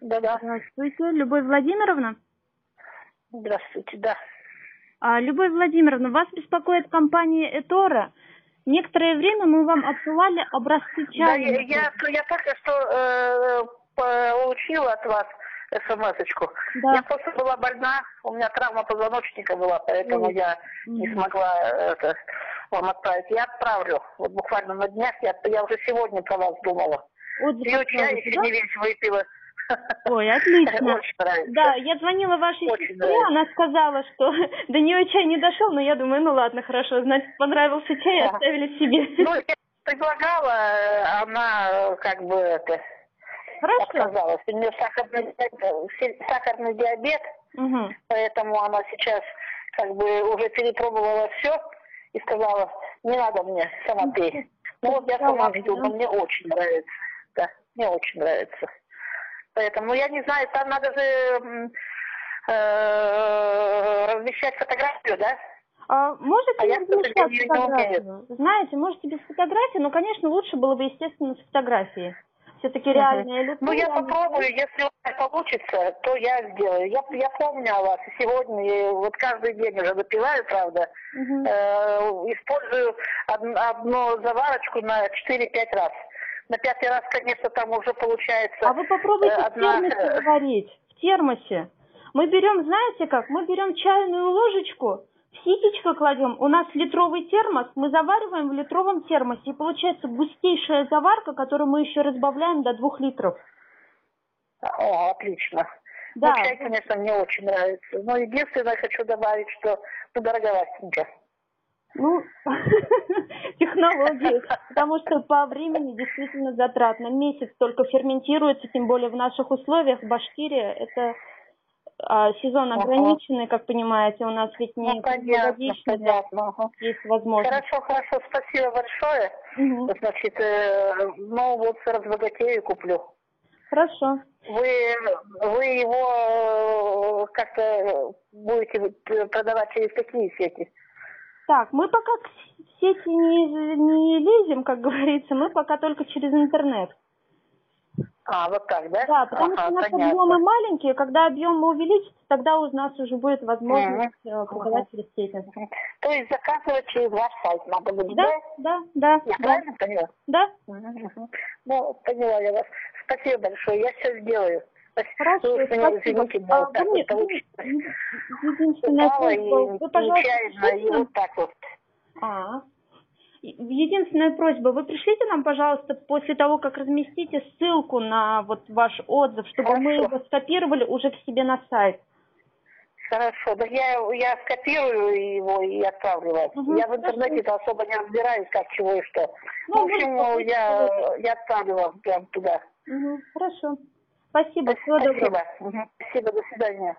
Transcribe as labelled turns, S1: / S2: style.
S1: Да-да.
S2: Здравствуйте, Любовь Владимировна.
S1: Здравствуйте, да.
S2: А, Любовь Владимировна, вас беспокоит компания Этора. Некоторое время мы вам отсылали образцы
S1: Да, я,
S2: чая.
S1: я, я только что э, получила от вас смс-очку.
S2: Да.
S1: Я просто была больна, у меня травма позвоночника была, поэтому
S2: Ой.
S1: я не смогла это, вам отправить. Я отправлю, вот буквально на днях, я, я уже сегодня про вас думала.
S2: Отзыв
S1: Пью чай, еще не весь выпила.
S2: Ой, отлично.
S1: Очень нравится.
S2: Да, я звонила вашей
S1: Очень
S2: сестре,
S1: нравится.
S2: она сказала, что до нее чай не дошел, но я думаю, ну ладно, хорошо, значит, понравился чай, оставили себе.
S1: Ну, я предлагала, она как бы это,
S2: Хорошо.
S1: отказалась. У нее сахарный, э, сахарный диабет,
S2: Мгм.
S1: поэтому она сейчас как бы уже перепробовала все и сказала, не надо мне, сама пей. Ну вот я сама пью, но мне очень нравится. Да, мне очень нравится. Поэтому, ну, я не знаю, там надо же э, размещать фотографию, да?
S2: А можете
S1: А
S2: не размещать
S1: не
S2: фотографию? Знаете, можете без фотографии, но, конечно, лучше было бы, естественно, с фотографией. Все-таки
S1: Мгм.
S2: реальное лицо.
S1: Ну, я попробую, если у меня получится, то я сделаю. Я, я помню о вас, и сегодня, и вот каждый день уже выпиваю, правда,
S2: Мгм.
S1: Э, использую од- одну заварочку на 4-5 раз. На пятый раз, конечно, там уже получается...
S2: А вы попробуйте
S1: э,
S2: в
S1: одна,
S2: термосе заварить. В термосе. Мы берем, знаете как, мы берем чайную ложечку, в ситечко кладем, у нас литровый термос, мы завариваем в литровом термосе, и получается густейшая заварка, которую мы еще разбавляем до двух литров.
S1: О, отлично.
S2: Да.
S1: Ну, чай, конечно, мне очень нравится. Но единственное, хочу добавить, что ну, дороговастенько.
S2: Ну, технологии, потому что по времени действительно затратно. Месяц только ферментируется, тем более в наших условиях, в Башкирии, это а, сезон
S1: Ага.
S2: ограниченный, как понимаете, у нас ведь не
S1: Ну,
S2: да,
S1: понятно. ага.
S2: есть возможность.
S1: Хорошо, хорошо, спасибо большое.
S2: Мгм.
S1: Значит, э, ну вот разбогатею куплю.
S2: Хорошо.
S1: Вы, вы его э, как-то будете продавать через какие сети?
S2: Так, мы пока к сети не, не лезем, как говорится, мы пока только через интернет.
S1: А, вот так, да?
S2: Да, потому
S1: Ага,
S2: что наши
S1: понятно.
S2: объемы маленькие, когда объем увеличится, тогда у нас уже будет возможность э, продавать через сети.
S1: То есть заказывать через ваш сайт надо будет,
S2: Да,
S1: да?
S2: да, да,
S1: Я
S2: да,
S1: правильно поняла?
S2: да.
S1: Ну, поняла я вас. Спасибо большое, я все сделаю.
S2: Хорошо,
S1: уж меня
S2: спасибо. А,
S1: вот так вот получилось.
S2: вы- пожалуйста,
S1: нечаянно, и
S2: пришлите-
S1: вот так вот.
S2: А. И- Единственная просьба, вы пришлите нам, пожалуйста, после того, как разместите ссылку на вот ваш отзыв, чтобы мы
S1: Хорошо.
S2: его скопировали уже к себе на сайт.
S1: Хорошо, да я, я скопирую его и отправлю вам.
S2: Мгм,
S1: я в интернете-то особо не разбираюсь, как, чего и что.
S2: Ну,
S1: в общем,
S2: можно
S1: я, я отправлю вам прям туда.
S2: Мгм, Хорошо. Спасибо, всего доброго.
S1: Спасибо. До свидания.